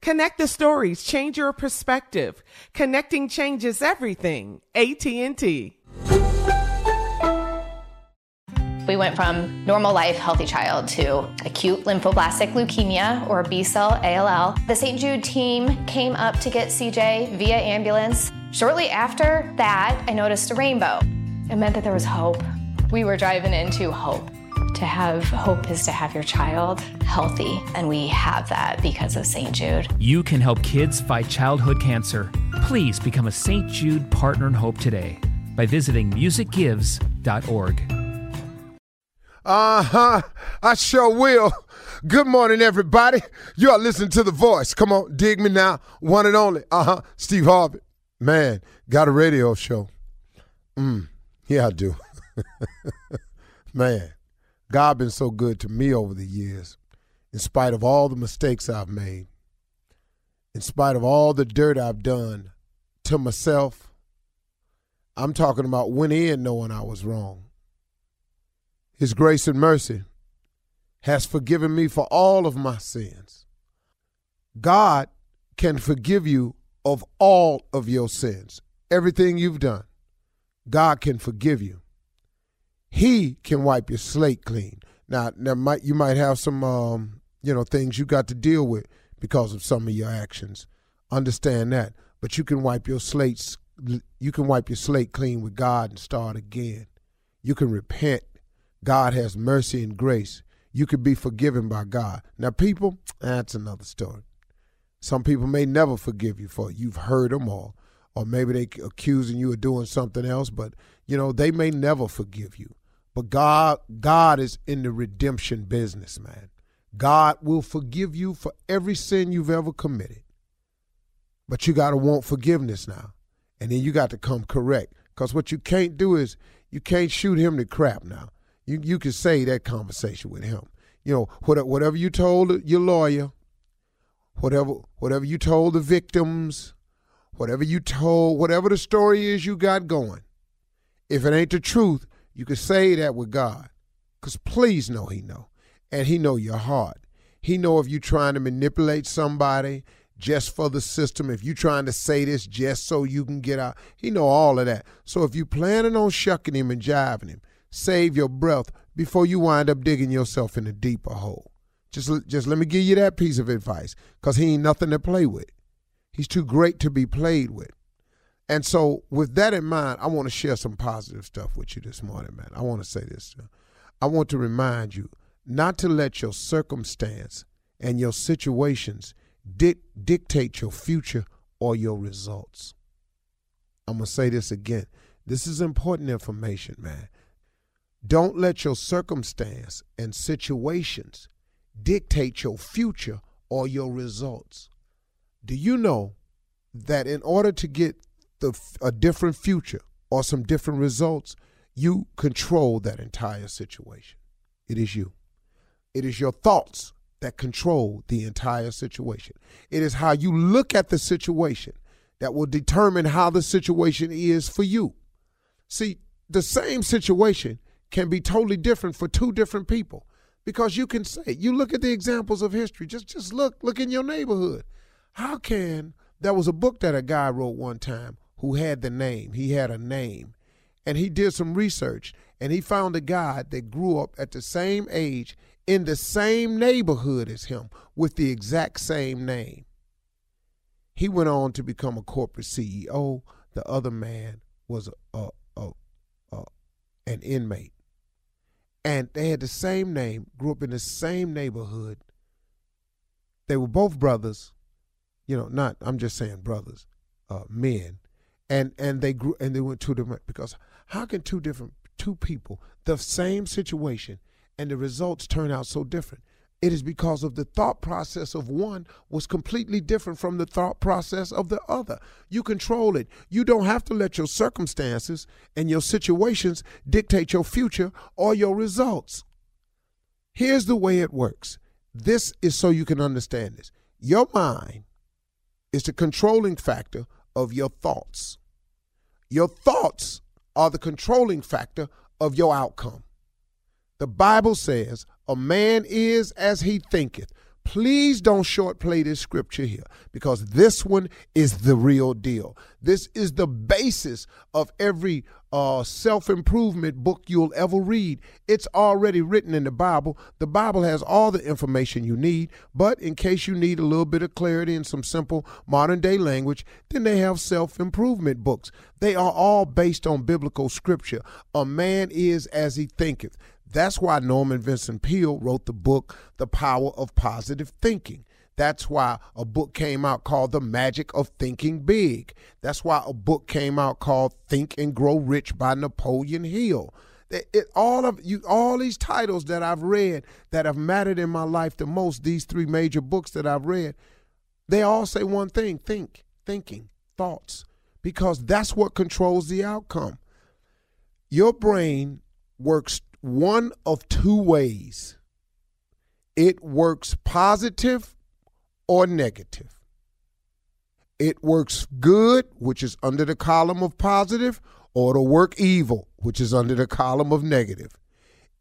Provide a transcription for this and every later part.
Connect the stories, change your perspective. Connecting changes everything. AT&T. We went from normal life, healthy child to acute lymphoblastic leukemia or B cell ALL. The St. Jude team came up to get CJ via ambulance. Shortly after that, I noticed a rainbow. It meant that there was hope. We were driving into hope. To have hope is to have your child healthy, and we have that because of St. Jude. You can help kids fight childhood cancer. Please become a St. Jude Partner in Hope today by visiting musicgives.org. Uh huh. I sure will. Good morning, everybody. You are listening to The Voice. Come on, dig me now. One and only. Uh huh. Steve Harvey. Man, got a radio show. Mm. Yeah, I do. Man, God been so good to me over the years, in spite of all the mistakes I've made, in spite of all the dirt I've done to myself. I'm talking about went in knowing I was wrong. His grace and mercy has forgiven me for all of my sins. God can forgive you of all of your sins, everything you've done. God can forgive you. He can wipe your slate clean. Now, now might you might have some um, you know things you got to deal with because of some of your actions. Understand that, but you can wipe your slates. You can wipe your slate clean with God and start again. You can repent. God has mercy and grace. You can be forgiven by God. Now, people, that's another story. Some people may never forgive you for it. You've heard them all, or maybe they accusing you of doing something else, but you know they may never forgive you. But God, God is in the redemption business, man. God will forgive you for every sin you've ever committed. But you got to want forgiveness now. And then you got to come correct. Because what you can't do is you can't shoot him to crap now. You, you can say that conversation with him. You know, whatever you told your lawyer, whatever whatever you told the victims, whatever you told, whatever the story is you got going, if it ain't the truth, you can say that with God. Because please know he know. And he know your heart. He know if you're trying to manipulate somebody just for the system, if you're trying to say this just so you can get out, he know all of that. So if you planning on shucking him and jiving him, save your breath before you wind up digging yourself in a deeper hole. Just, just let me give you that piece of advice, because he ain't nothing to play with. He's too great to be played with. And so, with that in mind, I want to share some positive stuff with you this morning, man. I want to say this. I want to remind you not to let your circumstance and your situations di- dictate your future or your results. I'm going to say this again. This is important information, man. Don't let your circumstance and situations dictate your future or your results. Do you know that in order to get the, a different future or some different results, you control that entire situation? It is you. It is your thoughts that control the entire situation. It is how you look at the situation that will determine how the situation is for you. See, the same situation can be totally different for two different people because you can say you look at the examples of history just just look look in your neighborhood how can there was a book that a guy wrote one time who had the name. He had a name. And he did some research and he found a guy that grew up at the same age in the same neighborhood as him with the exact same name. He went on to become a corporate ceo the other man was a, a, a, an inmate. And they had the same name, grew up in the same neighborhood. They were both brothers, you know, not I'm just saying brothers, uh, men, and and they grew and they went two different because how can two different two people the same situation and the results turn out so different? It is because of the thought process of one was completely different from the thought process of the other. You control it. You don't have to let your circumstances and your situations dictate your future or your results. Here's the way it works this is so you can understand this. Your mind is the controlling factor of your thoughts. Your thoughts are the controlling factor of your outcome. The Bible says, A man is as he thinketh. Please don't short play this scripture here because this one is the real deal. This is the basis of every uh, self improvement book you'll ever read. It's already written in the Bible. The Bible has all the information you need, but in case you need a little bit of clarity and some simple modern day language, then they have self improvement books. They are all based on biblical scripture. A man is as he thinketh. That's why Norman Vincent Peale wrote the book, The Power of Positive Thinking. That's why a book came out called The Magic of Thinking Big. That's why a book came out called Think and Grow Rich by Napoleon Hill. It, it, all of you, all these titles that I've read that have mattered in my life the most, these three major books that I've read, they all say one thing: think, thinking, thoughts, because that's what controls the outcome. Your brain works one of two ways it works positive or negative. It works good, which is under the column of positive, or it'll work evil, which is under the column of negative.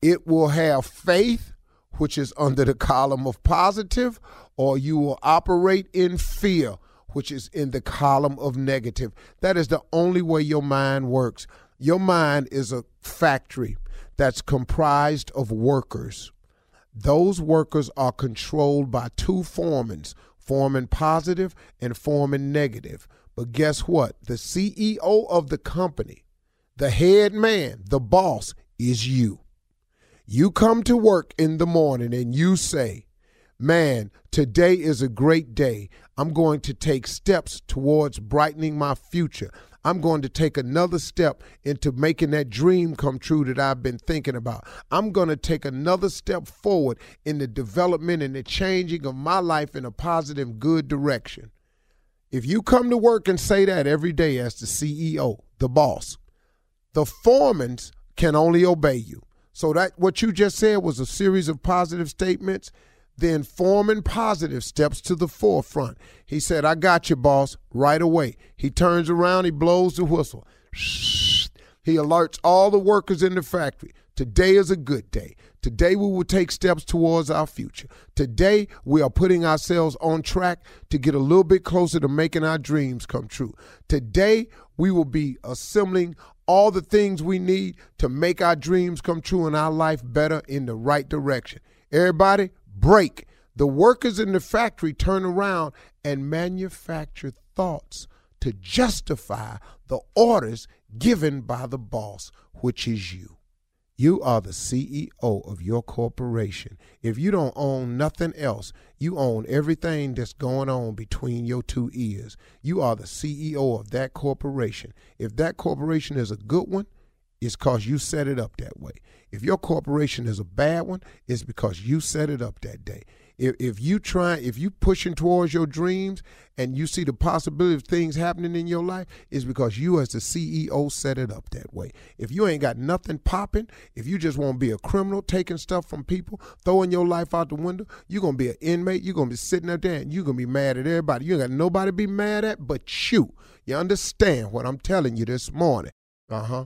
It will have faith, which is under the column of positive, or you will operate in fear, which is in the column of negative. That is the only way your mind works. Your mind is a factory that's comprised of workers. Those workers are controlled by two foremans, foreman positive and foreman negative. But guess what? The CEO of the company, the head man, the boss, is you. You come to work in the morning and you say, Man, today is a great day. I'm going to take steps towards brightening my future. I'm going to take another step into making that dream come true that I've been thinking about. I'm going to take another step forward in the development and the changing of my life in a positive, good direction. If you come to work and say that every day as the CEO, the boss, the foremen can only obey you. So that what you just said was a series of positive statements then Foreman Positive steps to the forefront. He said, I got you, boss, right away. He turns around, he blows the whistle. He alerts all the workers in the factory. Today is a good day. Today we will take steps towards our future. Today we are putting ourselves on track to get a little bit closer to making our dreams come true. Today we will be assembling all the things we need to make our dreams come true and our life better in the right direction. Everybody, break. The workers in the factory turn around and manufacture thoughts to justify the orders given by the boss, which is you. You are the CEO of your corporation. If you don't own nothing else, you own everything that's going on between your two ears. You are the CEO of that corporation. If that corporation is a good one, it's because you set it up that way. If your corporation is a bad one, it's because you set it up that day. If, if you try, if you pushing towards your dreams and you see the possibility of things happening in your life, is because you as the CEO set it up that way. If you ain't got nothing popping, if you just want to be a criminal, taking stuff from people, throwing your life out the window, you're gonna be an inmate. You're gonna be sitting up there and you're gonna be mad at everybody. You ain't got nobody to be mad at but you. You understand what I'm telling you this morning? Uh huh.